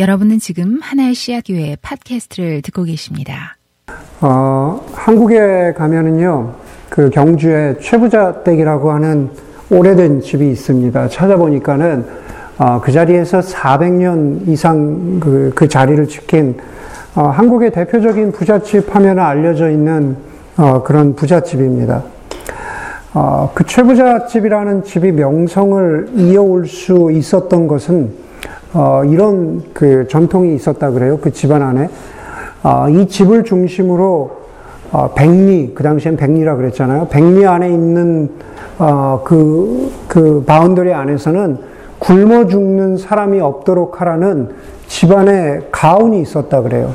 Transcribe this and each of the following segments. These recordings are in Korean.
여러분은 지금 하나의 씨앗교회 팟캐스트를 듣고 계십니다. 어, 한국에 가면은요, 그 경주에 최부자 댁이라고 하는 오래된 집이 있습니다. 찾아보니까는 어, 그 자리에서 400년 이상 그, 그 자리를 지킨 어, 한국의 대표적인 부잣집 하면 알려져 있는 어, 그런 부잣집입니다. 어, 그 최부잣집이라는 집이 명성을 이어올 수 있었던 것은 어, 이런 그 전통이 있었다 그래요. 그 집안 안에. 어, 이 집을 중심으로 어, 백리, 그 당시엔 백리라 그랬잖아요. 백리 안에 있는 어, 그, 그 boundary 안에서는 굶어 죽는 사람이 없도록 하라는 집안의 가훈이 있었다 그래요.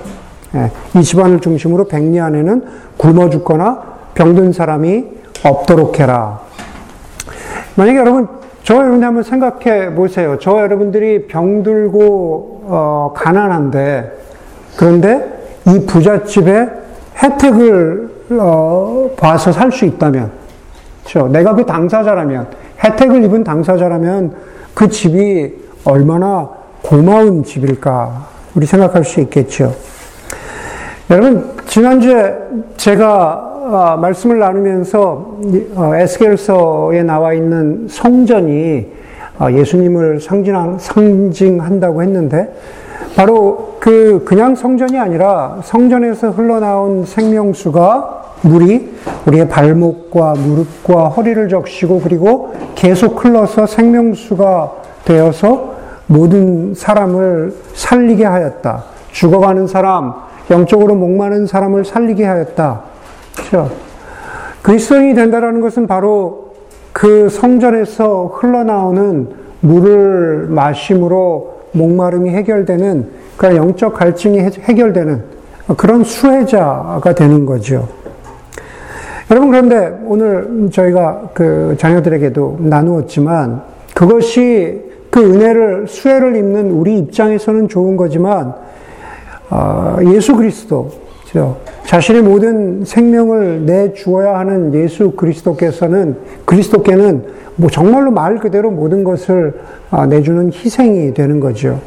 예, 이 집안을 중심으로 백리 안에는 굶어 죽거나 병든 사람이 없도록 해라. 만약에 여러분 저 여러분들 한번 생각해 보세요. 저 여러분들이 병들고 어, 가난한데 그런데 이 부잣집에 혜택을 어, 봐서 살 수 있다면, 그렇죠? 내가 그 당사자라면 혜택을 입은 당사자라면 그 집이 얼마나 고마운 집일까 우리 생각할 수 있겠죠. 여러분 지난주에 제가 어, 말씀을 나누면서 어, 에스겔서에 나와 있는 성전이 어, 예수님을 상징, 상징한다고 했는데 바로 그 그냥 성전이 아니라 성전에서 흘러나온 생명수가 물이 우리의 발목과 무릎과 허리를 적시고 그리고 계속 흘러서 생명수가 되어서 모든 사람을 살리게 하였다. 죽어가는 사람, 영적으로 목마른 사람을 살리게 하였다. 그렇죠? 그리스도인이 된다라는 것은 바로 그 성전에서 흘러나오는 물을 마심으로 목마름이 해결되는 그 영적 갈증이 해결되는 그런 수혜자가 되는 거죠. 여러분 그런데 오늘 저희가 그 자녀들에게도 나누었지만 그것이 그 은혜를 수혜를 입는 우리 입장에서는 좋은 거지만 어, 예수 그리스도 그렇죠? 자신의 모든 생명을 내 주어야 하는 예수 그리스도께서는 그리스도께는 뭐 정말로 말 그대로 모든 것을 아, 내주는 희생이 되는 거죠.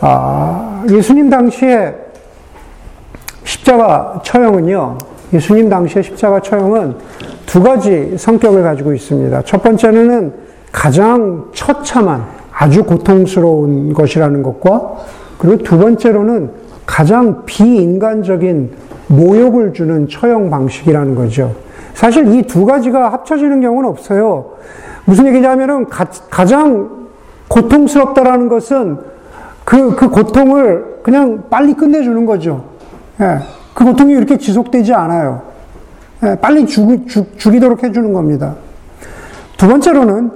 아, 예수님 당시에 십자가 처형은요. 예수님 당시의 십자가 처형은 두 가지 성격을 가지고 있습니다. 첫 번째는 가장 처참한 아주 고통스러운 것이라는 것과 그리고 두 번째로는 가장 비인간적인 모욕을 주는 처형 방식이라는 거죠. 사실 이 두 가지가 합쳐지는 경우는 없어요. 무슨 얘기냐면은 가, 장 고통스럽다라는 것은 그, 그 고통을 그냥 빨리 끝내주는 거죠. 예, 그 고통이 이렇게 지속되지 않아요. 예, 빨리 죽, 죽, 죽이도록 해주는 겁니다. 두 번째로는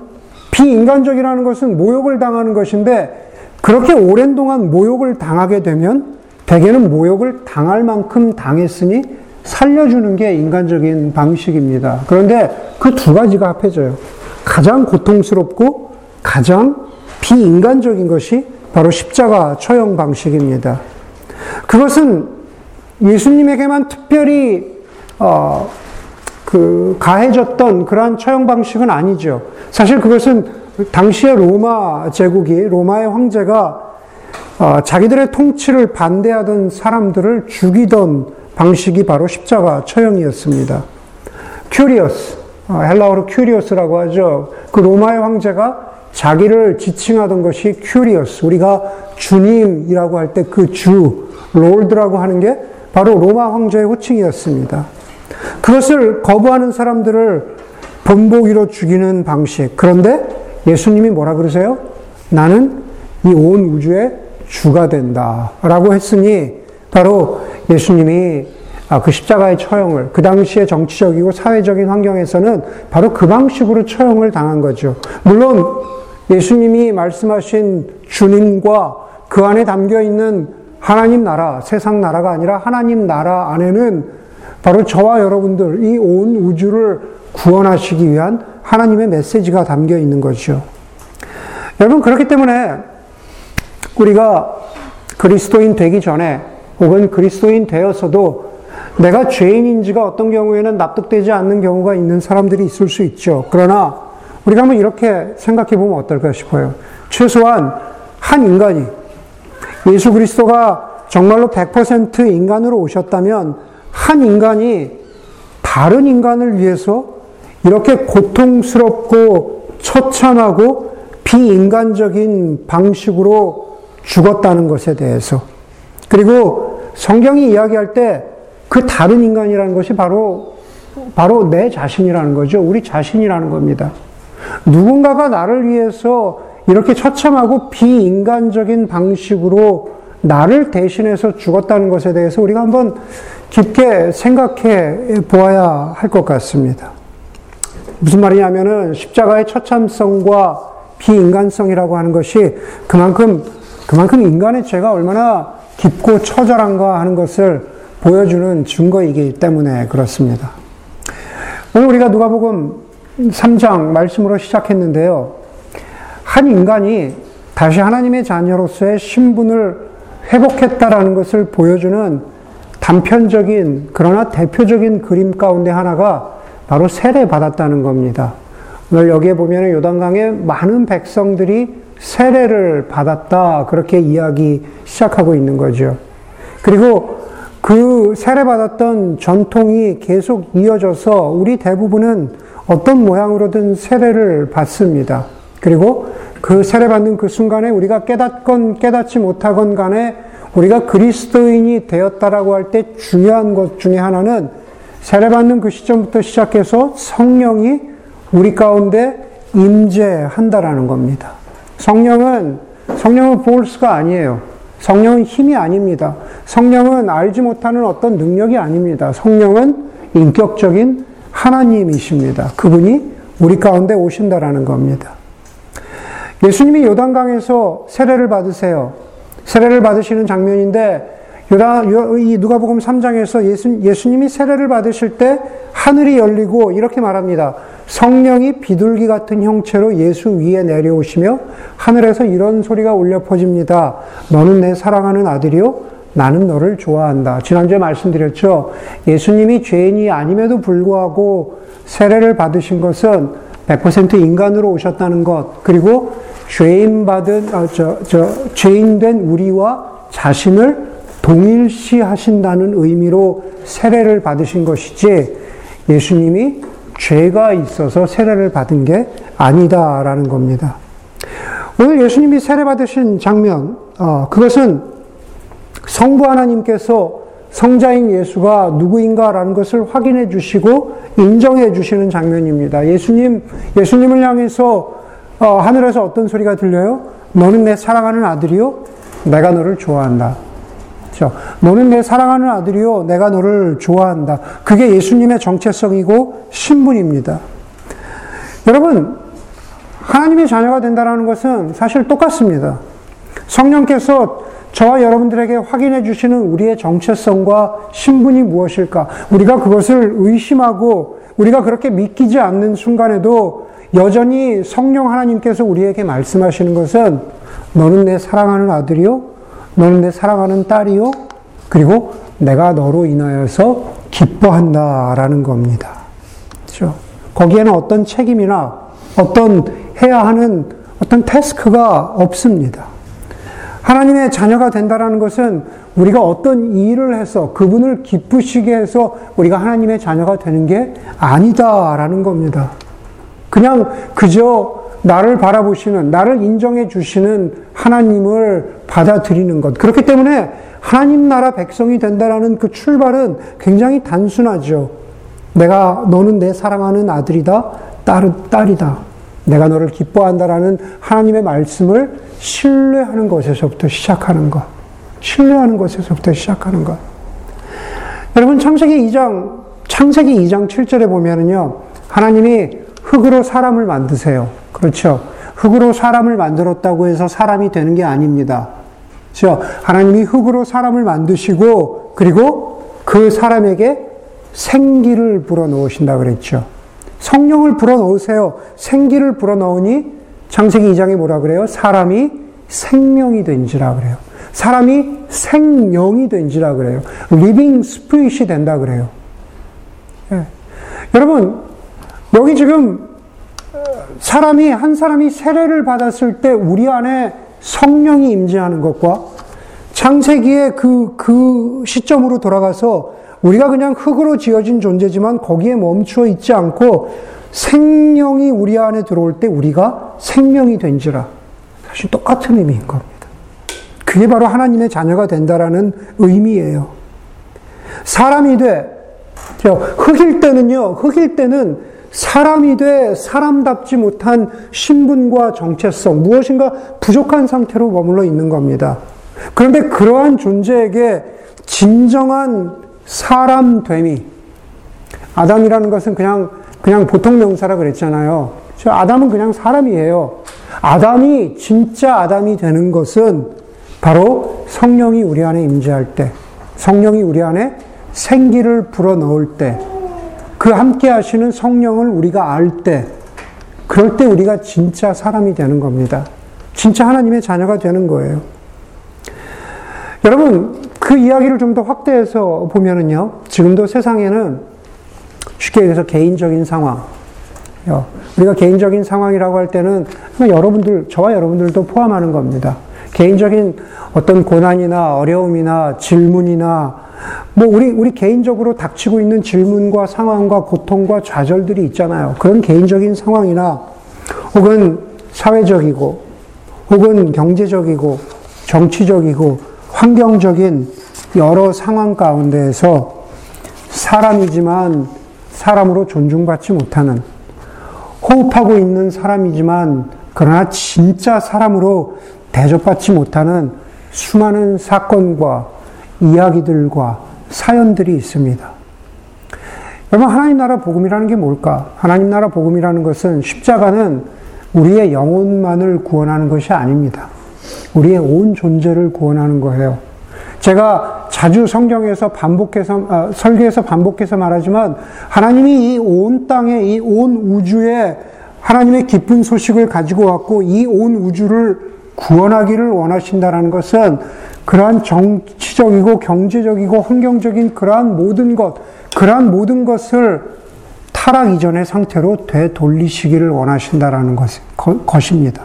비인간적이라는 것은 모욕을 당하는 것인데 그렇게 오랜 동안 모욕을 당하게 되면 대개는 모욕을 당할 만큼 당했으니 살려주는 게 인간적인 방식입니다. 그런데 그 두 가지가 합해져요. 가장 고통스럽고 가장 비인간적인 것이 바로 십자가 처형 방식입니다. 그것은 예수님에게만 특별히 어, 그 가해졌던 그러한 처형 방식은 아니죠. 사실 그것은 당시의 로마 제국이 로마의 황제가 어, 자기들의 통치를 반대하던 사람들을 죽이던 방식이 바로 십자가 처형이었습니다. κύριος, 어, 헬라어로 κύριος라고 하죠. 그 로마의 황제가 자기를 지칭하던 것이 κύριος. 우리가 주님이라고 할 때 그 주, 롤드라고 하는 게 바로 로마 황제의 호칭이었습니다. 그것을 거부하는 사람들을 본보기로 죽이는 방식. 그런데 예수님이 뭐라 그러세요? 나는 이 온 우주의 주가 된다 라고 했으니 바로 예수님이 아, 그 십자가의 처형을 그 당시의 정치적이고 사회적인 환경에서는 바로 그 방식으로 처형을 당한 거죠. 물론 예수님이 말씀하신 주님과 그 안에 담겨 있는 하나님 나라, 세상 나라가 아니라 하나님 나라 안에는 바로 저와 여러분들 이 온 우주를 구원하시기 위한 하나님의 메시지가 담겨 있는 거죠. 여러분 그렇기 때문에 우리가 그리스도인 되기 전에 혹은 그리스도인 되어서도 내가 죄인인지가 어떤 경우에는 납득되지 않는 경우가 있는 사람들이 있을 수 있죠. 그러나 우리가 한번 이렇게 생각해 보면 어떨까 싶어요. 최소한 한 인간이 예수 그리스도가 정말로 100% 인간으로 오셨다면 한 인간이 다른 인간을 위해서 이렇게 고통스럽고 처참하고 비인간적인 방식으로 죽었다는 것에 대해서 그리고 성경이 이야기할 때 그 다른 인간이라는 것이 바로 바로 내 자신이라는 거죠. 우리 자신이라는 겁니다. 누군가가 나를 위해서 이렇게 처참하고 비인간적인 방식으로 나를 대신해서 죽었다는 것에 대해서 우리가 한번 깊게 생각해 보아야 할 것 같습니다. 무슨 말이냐면은 십자가의 처참성과 비인간성이라고 하는 것이 그만큼 그만큼 인간의 죄가 얼마나 깊고 처절한가 하는 것을 보여주는 증거이기 때문에 그렇습니다. 오늘 우리가 누가복음 3장 말씀으로 시작했는데요. 한 인간이 다시 하나님의 자녀로서의 신분을 회복했다라는 것을 보여주는 단편적인 그러나 대표적인 그림 가운데 하나가 바로 세례 받았다는 겁니다. 오늘 여기에 보면 요단강에 많은 백성들이 세례를 받았다 그렇게 이야기 시작하고 있는 거죠. 그리고 그 세례받았던 전통이 계속 이어져서 우리 대부분은 어떤 모양으로든 세례를 받습니다. 그리고 그 세례받는 그 순간에 우리가 깨닫건 깨닫지 못하건 간에 우리가 그리스도인이 되었다라고 할 때 중요한 것 중에 하나는 세례받는 그 시점부터 시작해서 성령이 우리 가운데 임재한다라는 겁니다. 성령은 성령은 볼스가 아니에요. 성령은 힘이 아닙니다. 성령은 알지 못하는 어떤 능력이 아닙니다. 성령은 인격적인 하나님이십니다. 그분이 우리 가운데 오신다라는 겁니다. 예수님이 요단강에서 세례를 받으세요. 세례를 받으시는 장면인데 요다, 이 누가복음 3장에서 예수, 예수님이 세례를 받으실 때 하늘이 열리고 이렇게 말합니다. 성령이 비둘기 같은 형체로 예수 위에 내려오시며 하늘에서 이런 소리가 울려 퍼집니다. 너는 내 사랑하는 아들이요. 나는 너를 좋아한다. 지난주에 말씀드렸죠. 예수님이 죄인이 아님에도 불구하고 세례를 받으신 것은 100% 인간으로 오셨다는 것, 그리고 죄인 받은, 어, 저, 저, 죄인 된 우리와 자신을 동일시 하신다는 의미로 세례를 받으신 것이지, 예수님이 죄가 있어서 세례를 받은 게 아니다라는 겁니다. 오늘 예수님이 세례 받으신 장면, 어, 그것은 성부 하나님께서 성자인 예수가 누구인가라는 것을 확인해 주시고 인정해 주시는 장면입니다. 예수님, 예수님을 향해서 어, 하늘에서 어떤 소리가 들려요? 너는 내 사랑하는 아들이요? 내가 너를 좋아한다. 그렇죠? 너는 내 사랑하는 아들이요, 내가 너를 좋아한다. 그게 예수님의 정체성이고 신분입니다. 여러분, 하나님의 자녀가 된다는 것은 사실 똑같습니다. 성령께서 저와 여러분들에게 확인해 주시는 우리의 정체성과 신분이 무엇일까? 우리가 그것을 의심하고 우리가 그렇게 믿기지 않는 순간에도 여전히 성령 하나님께서 우리에게 말씀하시는 것은 너는 내 사랑하는 아들이요? 너는 내 사랑하는 딸이요. 그리고 내가 너로 인하여서 기뻐한다 라는 겁니다. 그렇죠? 거기에는 어떤 책임이나 어떤 해야 하는 어떤 태스크가 없습니다. 하나님의 자녀가 된다라는 것은 우리가 어떤 일을 해서 그분을 기쁘시게 해서 우리가 하나님의 자녀가 되는 게 아니다라는 겁니다. 그냥 그저 나를 바라보시는, 나를 인정해 주시는 하나님을 받아들이는 것. 그렇기 때문에 하나님 나라 백성이 된다라는 그 출발은 굉장히 단순하죠. 내가, 너는 내 사랑하는 아들이다, 딸, 딸이다. 내가 너를 기뻐한다라는 하나님의 말씀을 신뢰하는 것에서부터 시작하는 것. 신뢰하는 것에서부터 시작하는 것. 여러분, 창세기 2장, 창세기 2장 7절에 보면은요, 하나님이 흙으로 사람을 만드세요. 그렇죠. 흙으로 사람을 만들었다고 해서 사람이 되는 게 아닙니다. 그렇죠. 하나님이 흙으로 사람을 만드시고 그리고 그 사람에게 생기를 불어넣으신다 그랬죠. 성령을 불어넣으세요. 생기를 불어넣으니 창세기 2장에 뭐라 그래요? 사람이 생명이 된지라 그래요. 사람이 생명이 된지라 그래요. living spirit이 된다 그래요. 예. 여러분, 여기 지금 사람이 한 사람이 세례를 받았을 때 우리 안에 성령이 임재하는 것과 창세기의 그, 그 시점으로 돌아가서 우리가 그냥 흙으로 지어진 존재지만 거기에 멈추어 있지 않고 생명이 우리 안에 들어올 때 우리가 생명이 된지라. 사실 똑같은 의미인 겁니다. 그게 바로 하나님의 자녀가 된다라는 의미예요. 사람이 돼, 흙일 때는요, 흙일 때는 사람이 돼 사람답지 못한 신분과 정체성, 무엇인가 부족한 상태로 머물러 있는 겁니다. 그런데 그러한 존재에게 진정한 사람됨이, 아담이라는 것은 그냥, 그냥 보통 명사라 그랬잖아요. 아담은 그냥 사람이에요. 아담이 진짜 아담이 되는 것은 바로 성령이 우리 안에 임재할 때, 성령이 우리 안에 생기를 불어 넣을 때, 그 함께 하시는 성령을 우리가 알 때, 그럴 때 우리가 진짜 사람이 되는 겁니다. 진짜 하나님의 자녀가 되는 거예요. 여러분, 그 이야기를 좀 더 확대해서 보면은요, 지금도 세상에는 쉽게 얘기해서 개인적인 상황, 우리가 개인적인 상황이라고 할 때는 여러분들, 저와 여러분들도 포함하는 겁니다. 개인적인 어떤 고난이나 어려움이나 질문이나 뭐 우리 우리 개인적으로 닥치고 있는 질문과 상황과 고통과 좌절들이 있잖아요. 그런 개인적인 상황이나 혹은 사회적이고 혹은 경제적이고 정치적이고 환경적인 여러 상황 가운데에서 사람이지만 사람으로 존중받지 못하는 호흡하고 있는 사람이지만 그러나 진짜 사람으로 대접받지 못하는 수많은 사건과 이야기들과 사연들이 있습니다. 여러분, 하나님 나라 복음이라는 게 뭘까? 하나님 나라 복음이라는 것은 십자가는 우리의 영혼만을 구원하는 것이 아닙니다. 우리의 온 존재를 구원하는 거예요. 제가 자주 성경에서 반복해서, 아, 설교에서 반복해서 말하지만, 하나님이 이 온 땅에, 이 온 우주에 하나님의 기쁜 소식을 가지고 왔고, 이 온 우주를 구원하기를 원하신다는 것은 그러한 정치적이고 경제적이고 환경적인 그러한 모든 것, 그러한 모든 것을 타락 이전의 상태로 되돌리시기를 원하신다라는 것, 것입니다.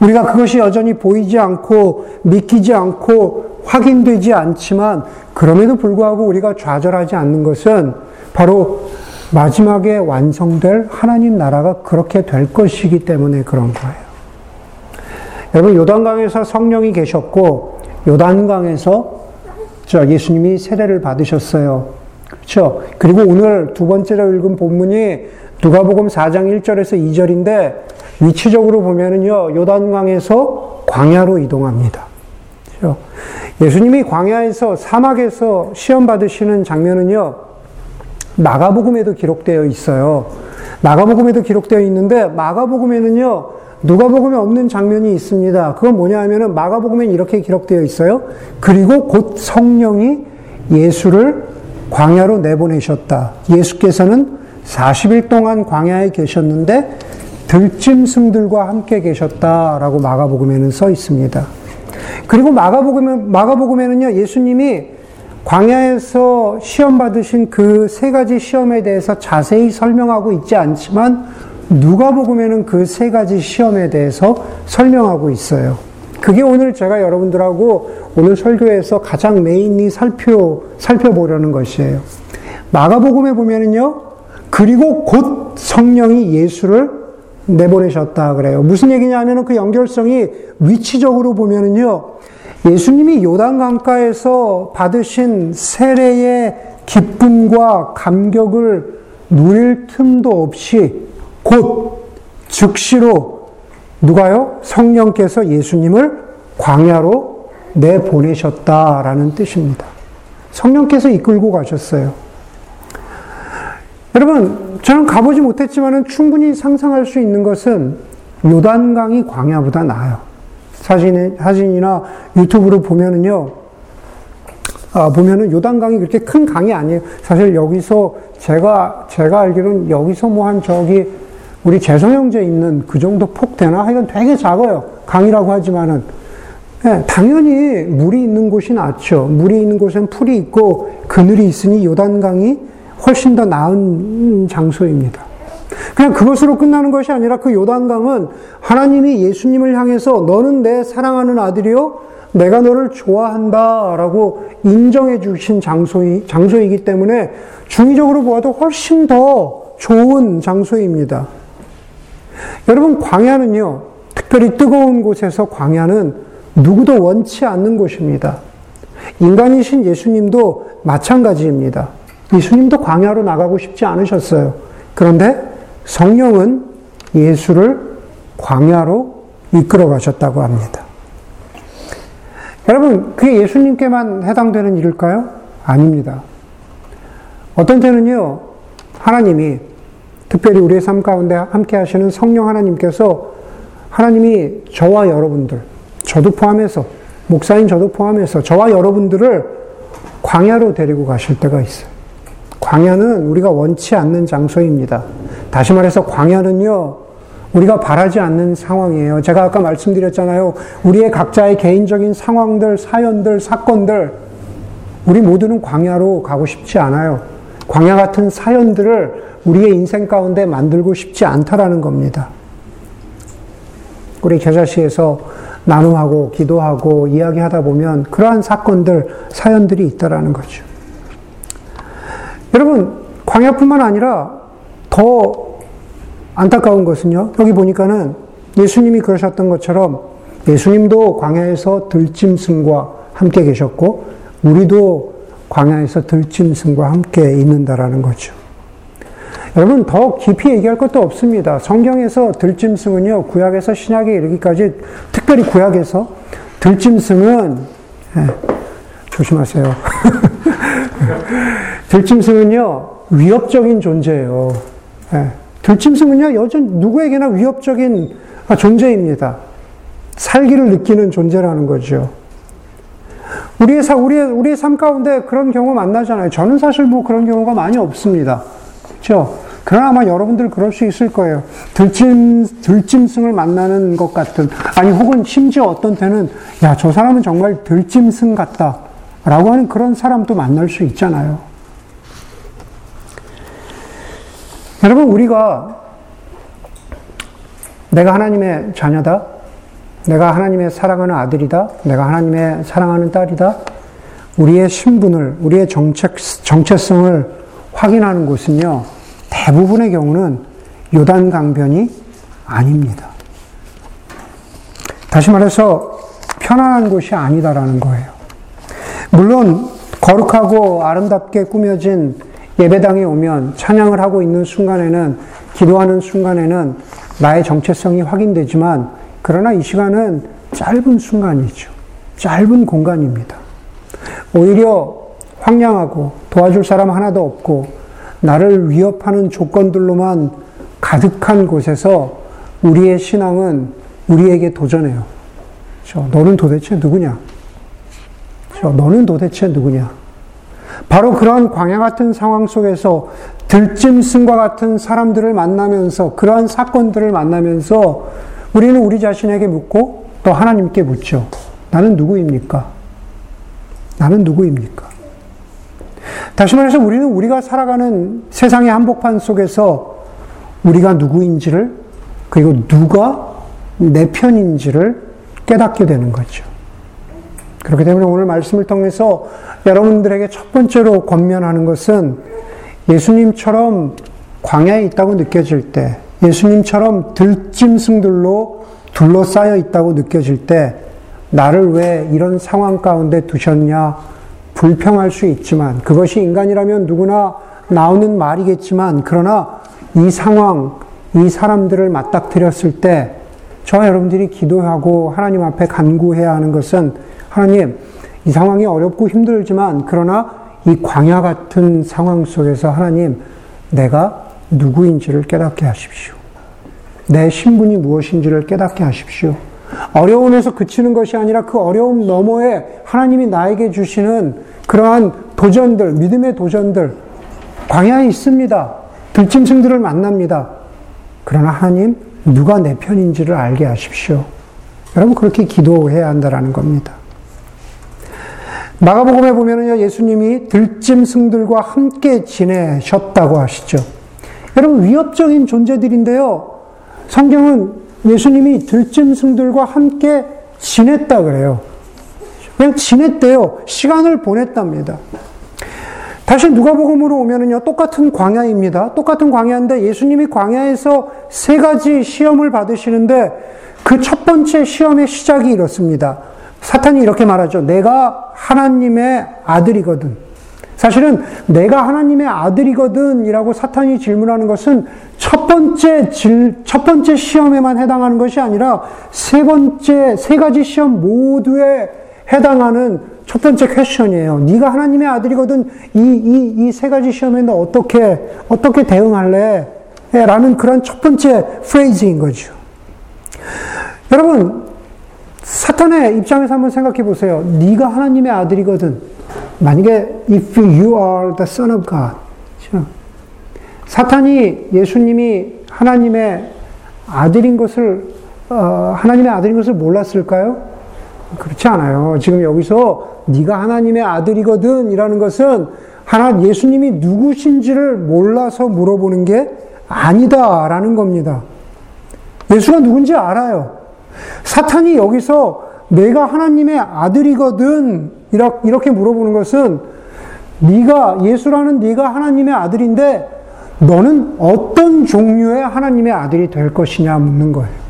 우리가 그것이 여전히 보이지 않고 믿기지 않고 확인되지 않지만 그럼에도 불구하고 우리가 좌절하지 않는 것은 바로 마지막에 완성될 하나님 나라가 그렇게 될 것이기 때문에 그런 거예요. 여러분 요단강에서 성령이 계셨고 요단강에서 저 예수님이 세례를 받으셨어요. 그렇죠? 그리고 오늘 두 번째로 읽은 본문이 누가복음 4장 1절에서 2절인데 위치적으로 보면은요. 요단강에서 광야로 이동합니다. 그렇죠? 예수님이 광야에서 사막에서 시험 받으시는 장면은요. 마가복음에도 기록되어 있어요. 마가복음에도 기록되어 있는데 마가복음에는요. 누가복음에 없는 장면이 있습니다. 그건 뭐냐 하면은 마가복음에 이렇게 기록되어 있어요. 그리고 곧 성령이 예수를 광야로 내보내셨다. 예수께서는 40일 동안 광야에 계셨는데 들짐승들과 함께 계셨다라고 마가복음에는 써 있습니다. 그리고 마가복음에, 마가복음에는요, 예수님이 광야에서 시험 받으신 그 세 가지 시험에 대해서 자세히 설명하고 있지 않지만 누가복음에는 그 세 가지 시험에 대해서 설명하고 있어요. 그게 오늘 제가 여러분들하고 오늘 설교에서 가장 메인이 살펴, 살펴보려는 것이에요. 마가복음에 보면은요, 그리고 곧 성령이 예수를 내보내셨다 그래요. 무슨 얘기냐면은 그 연결성이 위치적으로 보면은요, 예수님이 요단 강가에서 받으신 세례의 기쁨과 감격을 누릴 틈도 없이 곧 즉시로 누가요? 성령께서 예수님을 광야로 내 보내셨다라는 뜻입니다. 성령께서 이끌고 가셨어요. 여러분, 저는 가보지 못했지만 충분히 상상할 수 있는 것은 요단강이 광야보다 나아요. 사진, 사진이나 유튜브로 보면은요, 아, 보면은 요단강이 그렇게 큰 강이 아니에요. 사실 여기서 제가, 제가 알기로는 여기서 뭐 한 저기 우리 재성형제 있는 그 정도 폭 되나? 하여간 되게 작아요. 강이라고 하지만은. 네, 당연히 물이 있는 곳이 낫죠. 물이 있는 곳엔 풀이 있고 그늘이 있으니 요단강이 훨씬 더 나은 장소입니다. 그냥 그것으로 끝나는 것이 아니라 그 요단강은 하나님이 예수님을 향해서 너는 내 사랑하는 아들이요 내가 너를 좋아한다 라고 인정해 주신 장소이, 장소이기 때문에 중의적으로 보아도 훨씬 더 좋은 장소입니다. 여러분, 광야는요, 특별히 뜨거운 곳에서 광야는 누구도 원치 않는 곳입니다. 인간이신 예수님도 마찬가지입니다. 예수님도 광야로 나가고 싶지 않으셨어요. 그런데 성령은 예수를 광야로 이끌어 가셨다고 합니다. 여러분, 그게 예수님께만 해당되는 일일까요? 아닙니다. 어떤 때는요, 하나님이 특별히 우리의 삶 가운데 함께 하시는 성령 하나님께서 하나님이 저와 여러분들, 저도 포함해서, 목사인 저도 포함해서 저와 여러분들을 광야로 데리고 가실 때가 있어요. 광야는 우리가 원치 않는 장소입니다. 다시 말해서 광야는요, 우리가 바라지 않는 상황이에요. 제가 아까 말씀드렸잖아요. 우리의 각자의 개인적인 상황들, 사연들, 사건들, 우리 모두는 광야로 가고 싶지 않아요. 광야 같은 사연들을 우리의 인생 가운데 만들고 싶지 않다라는 겁니다. 우리 겨자씨에서 나눔하고 기도하고 이야기하다 보면 그러한 사건들, 사연들이 있다라는 거죠. 여러분, 광야뿐만 아니라 더 안타까운 것은요, 여기 보니까는 예수님이 그러셨던 것처럼 예수님도 광야에서 들짐승과 함께 계셨고, 우리도 광야에서 들짐승과 함께 있는다라는 거죠. 여러분, 더 깊이 얘기할 것도 없습니다. 성경에서 들짐승은요, 구약에서 신약에 이르기까지, 특별히 구약에서 들짐승은, 예, 조심하세요. 들짐승은요, 위협적인 존재예요. 예, 들짐승은요, 여전 누구에게나 위협적인 존재입니다. 살기를 느끼는 존재라는 거죠. 우리의 사, 우리의, 우리의 삶 가운데 그런 경우 만나잖아요. 저는 사실 뭐 그런 경우가 많이 없습니다. 그죠? 그러나 아마 여러분들 그럴 수 있을 거예요. 들짐, 들짐승을 만나는 것 같은, 아니, 혹은 심지어 어떤 때는, 야, 저 사람은 정말 들짐승 같다. 라고 하는 그런 사람도 만날 수 있잖아요. 여러분, 우리가 내가 하나님의 자녀다. 내가 하나님의 사랑하는 아들이다. 내가 하나님의 사랑하는 딸이다. 우리의 신분을, 우리의 정책, 정체성을 확인하는 곳은요, 대부분의 경우는 요단 강변이 아닙니다. 다시 말해서 편안한 곳이 아니다라는 거예요. 물론 거룩하고 아름답게 꾸며진 예배당에 오면 찬양을 하고 있는 순간에는 기도하는 순간에는 나의 정체성이 확인되지만 그러나 이 시간은 짧은 순간이죠. 짧은 공간입니다. 오히려 황량하고 도와줄 사람 하나도 없고 나를 위협하는 조건들로만 가득한 곳에서 우리의 신앙은 우리에게 도전해요. 저, 너는 도대체 누구냐? 저, 너는 도대체 누구냐? 바로 그러한 광야 같은 상황 속에서 들짐승과 같은 사람들을 만나면서 그러한 사건들을 만나면서 우리는 우리 자신에게 묻고 또 하나님께 묻죠. 나는 누구입니까? 나는 누구입니까? 다시 말해서 우리는 우리가 살아가는 세상의 한복판 속에서 우리가 누구인지를 그리고 누가 내 편인지를 깨닫게 되는 거죠. 그렇기 때문에 오늘 말씀을 통해서 여러분들에게 첫 번째로 권면하는 것은 예수님처럼 광야에 있다고 느껴질 때, 예수님처럼 들짐승들로 둘러싸여 있다고 느껴질 때, 나를 왜 이런 상황 가운데 두셨냐? 불평할 수 있지만 그것이 인간이라면 누구나 나오는 말이겠지만 그러나 이 상황, 이 사람들을 맞닥뜨렸을 때 저와 여러분들이 기도하고 하나님 앞에 간구해야 하는 것은 하나님, 이 상황이 어렵고 힘들지만 그러나 이 광야 같은 상황 속에서 하나님, 내가 누구인지를 깨닫게 하십시오. 내 신분이 무엇인지를 깨닫게 하십시오. 어려움에서 그치는 것이 아니라 그 어려움 너머에 하나님이 나에게 주시는 그러한 도전들, 믿음의 도전들, 광야에 있습니다. 들짐승들을 만납니다. 그러나 하나님, 누가 내 편인지를 알게 하십시오. 여러분, 그렇게 기도해야 한다라는 겁니다. 마가복음에 보면은요, 예수님이 들짐승들과 함께 지내셨다고 하시죠. 여러분, 위협적인 존재들인데요, 성경은 예수님이 들짐승들과 함께 지냈다 그래요. 그냥 지냈대요. 시간을 보냈답니다. 다시 누가복음으로 오면은요 똑같은 광야입니다. 똑같은 광야인데 예수님이 광야에서 세 가지 시험을 받으시는데 그 첫 번째 시험의 시작이 이렇습니다. 사탄이 이렇게 말하죠. 내가 하나님의 아들이거든. 사실은 내가 하나님의 아들이거든이라고 사탄이 질문하는 것은 첫 번째 질, 첫 번째 시험에만 해당하는 것이 아니라 세 번째 세 가지 시험 모두에 해당하는 첫 번째 퀘션이에요. 네가 하나님의 아들이거든 이 이 이 세 가지 시험에는 어떻게 어떻게 대응할래? 라는 그런 첫 번째 프레이즈인 거죠. 여러분 사탄의 입장에서 한번 생각해 보세요. 네가 하나님의 아들이거든. 만약에 if you are the son of God. 그렇죠? 사탄이 예수님이 하나님의 아들인 것을 어, 하나님의 아들인 것을 몰랐을까요? 그렇지 않아요. 지금 여기서 네가 하나님의 아들이거든이라는 것은 하나 예수님이 누구신지를 몰라서 물어보는 게 아니다라는 겁니다. 예수가 누군지 알아요. 사탄이 여기서 내가 하나님의 아들이거든 이렇게 물어보는 것은 네가 예수라는 네가 하나님의 아들인데 너는 어떤 종류의 하나님의 아들이 될 것이냐 묻는 거예요.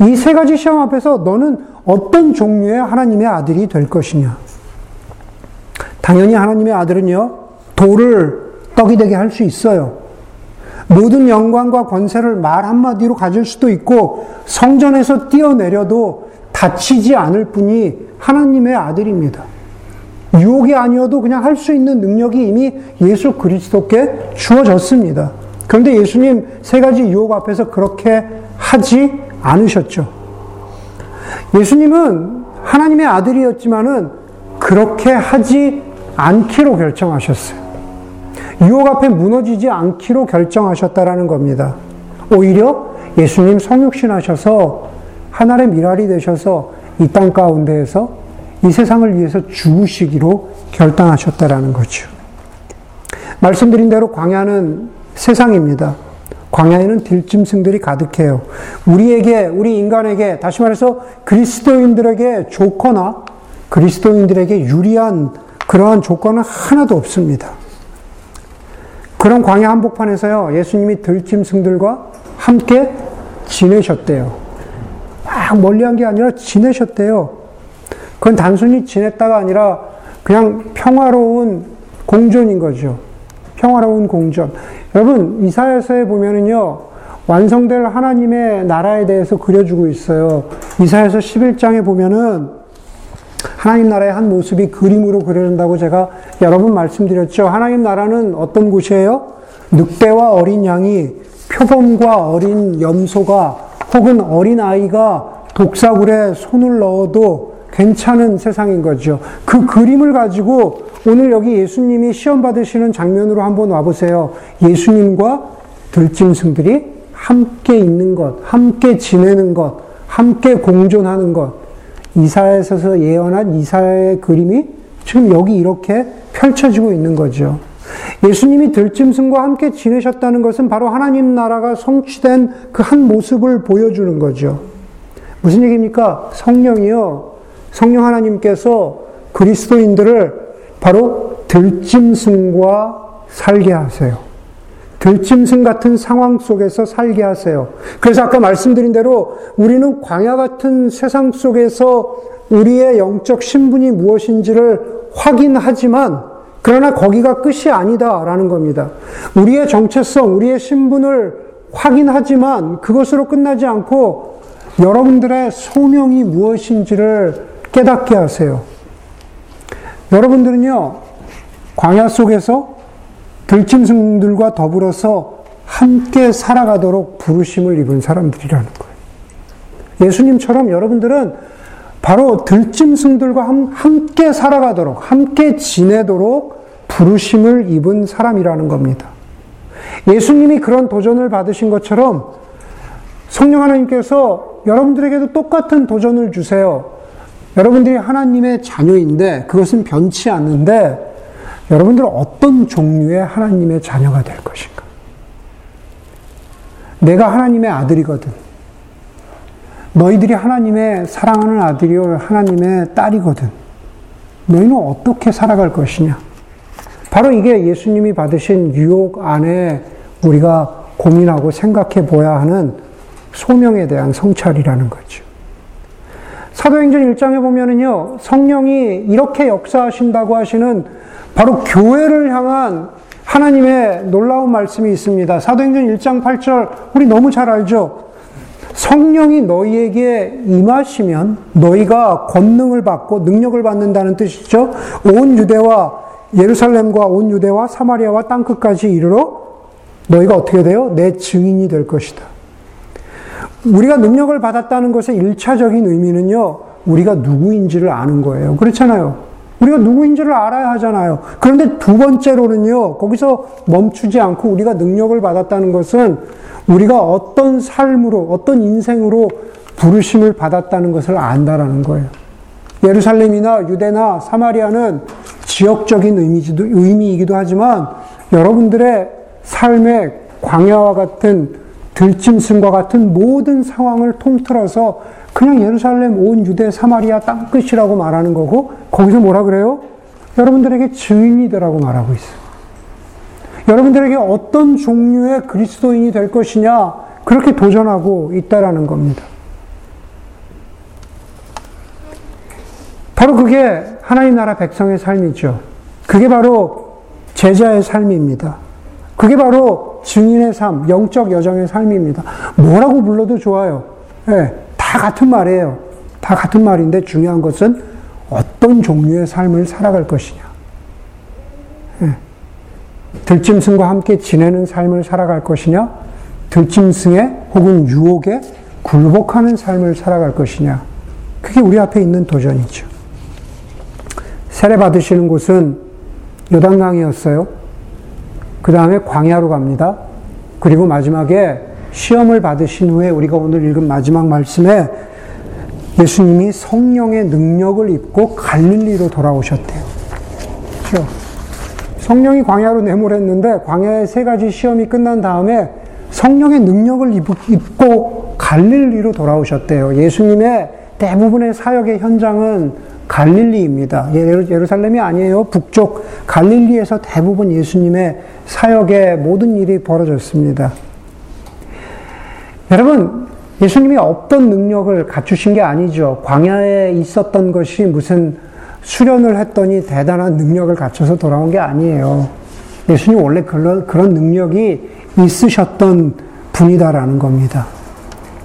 이 세 가지 시험 앞에서 너는 어떤 종류의 하나님의 아들이 될 것이냐? 당연히 하나님의 아들은요, 돌을 떡이 되게 할 수 있어요. 모든 영광과 권세를 말 한마디로 가질 수도 있고, 성전에서 뛰어내려도 다치지 않을 뿐이 하나님의 아들입니다. 유혹이 아니어도 그냥 할 수 있는 능력이 이미 예수 그리스도께 주어졌습니다. 그런데 예수님 세 가지 유혹 앞에서 그렇게 하지 않으셨죠. 예수님은 하나님의 아들이었지만은 그렇게 하지 않기로 결정하셨어요. 유혹 앞에 무너지지 않기로 결정하셨다라는 겁니다. 오히려 예수님 성육신 하셔서 하나의 미랄이 되셔서 이 땅 가운데에서 이 세상을 위해서 죽으시기로 결단하셨다라는 거죠. 말씀드린 대로 광야는 세상입니다. 광야에는 들짐승들이 가득해요. 우리에게, 우리 인간에게, 다시 말해서 그리스도인들에게 좋거나 그리스도인들에게 유리한 그러한 조건은 하나도 없습니다. 그런 광야 한복판에서요, 예수님이 들짐승들과 함께 지내셨대요. 막 멀리 한 게 아니라 지내셨대요. 그건 단순히 지냈다가 아니라 그냥 평화로운 공존인 거죠. 평화로운 공존. 여러분, 이사야서에 보면은요, 완성될 하나님의 나라에 대해서 그려주고 있어요. 이사야서 11장에 보면은 하나님 나라의 한 모습이 그림으로 그려진다고 제가 여러 번 말씀드렸죠. 하나님 나라는 어떤 곳이에요? 늑대와 어린 양이 표범과 어린 염소가 혹은 어린 아이가 독사굴에 손을 넣어도 괜찮은 세상인 거죠. 그 그림을 가지고 오늘 여기 예수님이 시험 받으시는 장면으로 한번 와보세요. 예수님과 들짐승들이 함께 있는 것, 함께 지내는 것, 함께 공존하는 것. 이사에서 예언한 이사의 그림이 지금 여기 이렇게 펼쳐지고 있는 거죠. 예수님이 들짐승과 함께 지내셨다는 것은 바로 하나님 나라가 성취된 그 한 모습을 보여주는 거죠. 무슨 얘기입니까? 성령이요. 성령 하나님께서 그리스도인들을 바로 들짐승과 살게 하세요. 들짐승 같은 상황 속에서 살게 하세요. 그래서 아까 말씀드린 대로 우리는 광야 같은 세상 속에서 우리의 영적 신분이 무엇인지를 확인하지만 그러나 거기가 끝이 아니다라는 겁니다. 우리의 정체성, 우리의 신분을 확인하지만 그것으로 끝나지 않고 여러분들의 소명이 무엇인지를 깨닫게 하세요. 여러분들은요, 광야 속에서 들짐승들과 더불어서 함께 살아가도록 부르심을 입은 사람들이라는 거예요. 예수님처럼 여러분들은 바로 들짐승들과 함께 살아가도록, 함께 지내도록 부르심을 입은 사람이라는 겁니다. 예수님이 그런 도전을 받으신 것처럼 성령 하나님께서 여러분들에게도 똑같은 도전을 주세요. 여러분들이 하나님의 자녀인데 그것은 변치 않는데 여러분들은 어떤 종류의 하나님의 자녀가 될 것인가? 내가 하나님의 아들이거든. 너희들이 하나님의 사랑하는 아들이요 하나님의 딸이거든. 너희는 어떻게 살아갈 것이냐? 바로 이게 예수님이 받으신 유혹 안에 우리가 고민하고 생각해 보아야 하는 소명에 대한 성찰이라는 거죠. 사도행전 1장에 보면은요, 성령이 이렇게 역사하신다고 하시는 바로 교회를 향한 하나님의 놀라운 말씀이 있습니다. 사도행전 1장 8절, 우리 너무 잘 알죠? 성령이 너희에게 임하시면 너희가 권능을 받고 능력을 받는다는 뜻이죠. 온 유대와 예루살렘과 온 유대와 사마리아와 땅 끝까지 이르러 너희가 어떻게 돼요? 내 증인이 될 것이다. 우리가 능력을 받았다는 것의 일차적인 의미는요, 우리가 누구인지를 아는 거예요. 그렇잖아요. 우리가 누구인지를 알아야 하잖아요. 그런데 두 번째로는요, 거기서 멈추지 않고 우리가 능력을 받았다는 것은 우리가 어떤 삶으로, 어떤 인생으로 부르심을 받았다는 것을 안다라는 거예요. 예루살렘이나 유대나 사마리아는 지역적인 의미도, 의미이기도 하지만 여러분들의 삶의 광야와 같은 들짐승과 같은 모든 상황을 통틀어서 그냥 예루살렘 온 유대 사마리아 땅끝이라고 말하는 거고 거기서 뭐라 그래요? 여러분들에게 증인이 되라고 말하고 있어요. 여러분들에게 어떤 종류의 그리스도인이 될 것이냐 그렇게 도전하고 있다라는 겁니다. 바로 그게 하나님 나라 백성의 삶이죠. 그게 바로 제자의 삶입니다. 그게 바로 증인의 삶, 영적 여정의 삶입니다. 뭐라고 불러도 좋아요. 네, 다 같은 말이에요. 다 같은 말인데 중요한 것은 어떤 종류의 삶을 살아갈 것이냐. 네. 들짐승과 함께 지내는 삶을 살아갈 것이냐, 들짐승의 혹은 유혹에 굴복하는 삶을 살아갈 것이냐. 그게 우리 앞에 있는 도전이죠. 세례 받으시는 곳은 요단강이었어요. 그 다음에 광야로 갑니다. 그리고 마지막에 시험을 받으신 후에 우리가 오늘 읽은 마지막 말씀에 예수님이 성령의 능력을 입고 갈릴리로 돌아오셨대요. 그렇죠? 성령이 광야로 내몰했는데 광야의 세 가지 시험이 끝난 다음에 성령의 능력을 입고 갈릴리로 돌아오셨대요. 예수님의 대부분의 사역의 현장은 갈릴리입니다. 예루살렘이 아니에요. 북쪽 갈릴리에서 대부분 예수님의 사역의 모든 일이 벌어졌습니다. 여러분, 예수님이 없던 능력을 갖추신 게 아니죠. 광야에 있었던 것이 무슨 수련을 했더니 대단한 능력을 갖춰서 돌아온 게 아니에요. 예수님 원래 그런, 그런 능력이 있으셨던 분이다라는 겁니다.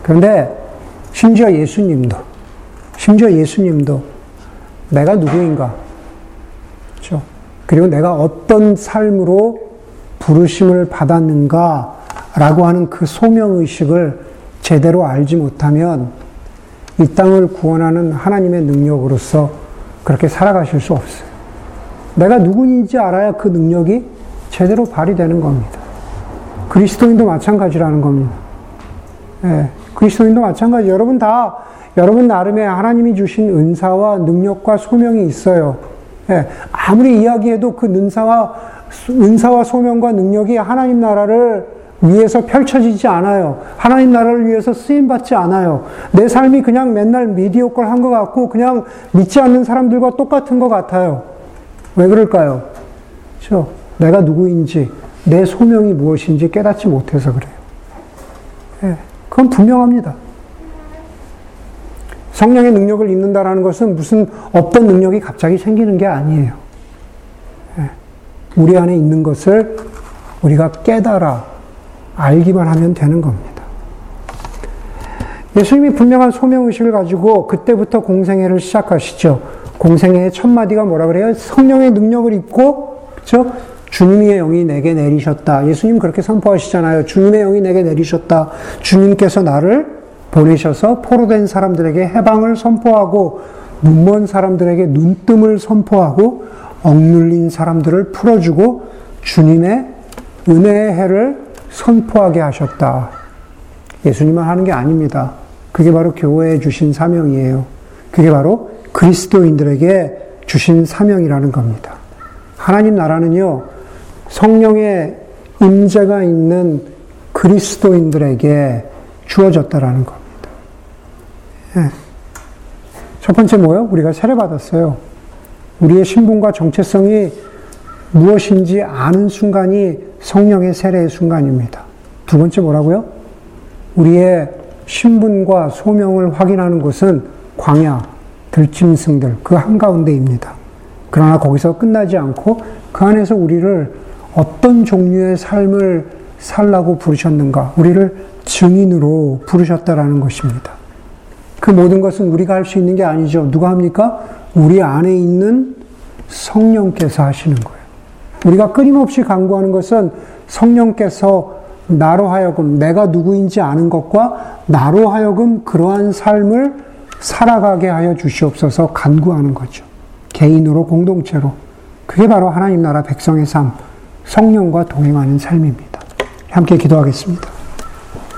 그런데 심지어 예수님도, 심지어 예수님도 내가 누구인가? 그렇죠? 그리고 내가 어떤 삶으로 부르심을 받았는가? 라고 하는 그 소명의식을 제대로 알지 못하면 이 땅을 구원하는 하나님의 능력으로서 그렇게 살아가실 수 없어요. 내가 누구인지 알아야 그 능력이 제대로 발휘되는 겁니다. 그리스도인도 마찬가지라는 겁니다. 예, 그리스도인도 마찬가지. 여러분 다 여러분 나름의 하나님이 주신 은사와 능력과 소명이 있어요. 예, 아무리 이야기해도 그 은사와, 은사와 소명과 능력이 하나님 나라를 위해서 펼쳐지지 않아요. 하나님 나라를 위해서 쓰임받지 않아요. 내 삶이 그냥 맨날 미디어걸 한 것 같고, 그냥 믿지 않는 사람들과 똑같은 것 같아요. 왜 그럴까요? 그렇죠? 내가 누구인지, 내 소명이 무엇인지 깨닫지 못해서 그래요. 예, 그건 분명합니다. 성령의 능력을 입는다라는 것은 무슨 없던 능력이 갑자기 생기는 게 아니에요. 예. 우리 안에 있는 것을 우리가 깨달아 알기만 하면 되는 겁니다. 예수님이 분명한 소명의식을 가지고 그때부터 공생애를 시작하시죠. 공생애의 첫 마디가 뭐라 그래요? 성령의 능력을 입고, 그죠? 주님의 영이 내게 내리셨다. 예수님 그렇게 선포하시잖아요. 주님의 영이 내게 내리셨다. 주님께서 나를 보내셔서 포로된 사람들에게 해방을 선포하고 눈먼 사람들에게 눈뜸을 선포하고 억눌린 사람들을 풀어주고 주님의 은혜의 해를 선포하게 하셨다. 예수님은 하는 게 아닙니다. 그게 바로 교회에 주신 사명이에요. 그게 바로 그리스도인들에게 주신 사명이라는 겁니다. 하나님 나라는요, 성령의 임재가 있는 그리스도인들에게 주어졌다라는 겁니다. 예. 첫 번째 뭐요? 우리가 세례받았어요. 우리의 신분과 정체성이 무엇인지 아는 순간이 성령의 세례의 순간입니다. 두 번째 뭐라고요? 우리의 신분과 소명을 확인하는 곳은 광야, 들짐승들 그 한가운데입니다. 그러나 거기서 끝나지 않고 그 안에서 우리를 어떤 종류의 삶을 살라고 부르셨는가, 우리를 증인으로 부르셨다라는 것입니다. 그 모든 것은 우리가 할 수 있는 게 아니죠. 누가 합니까? 우리 안에 있는 성령께서 하시는 거예요. 우리가 끊임없이 강구하는 것은 성령께서 나로 하여금 내가 누구인지 아는 것과 나로 하여금 그러한 삶을 살아가게 하여 주시옵소서 간구하는 거죠. 개인으로 공동체로. 그게 바로 하나님 나라 백성의 삶, 성령과 동행하는 삶입니다. 함께 기도하겠습니다.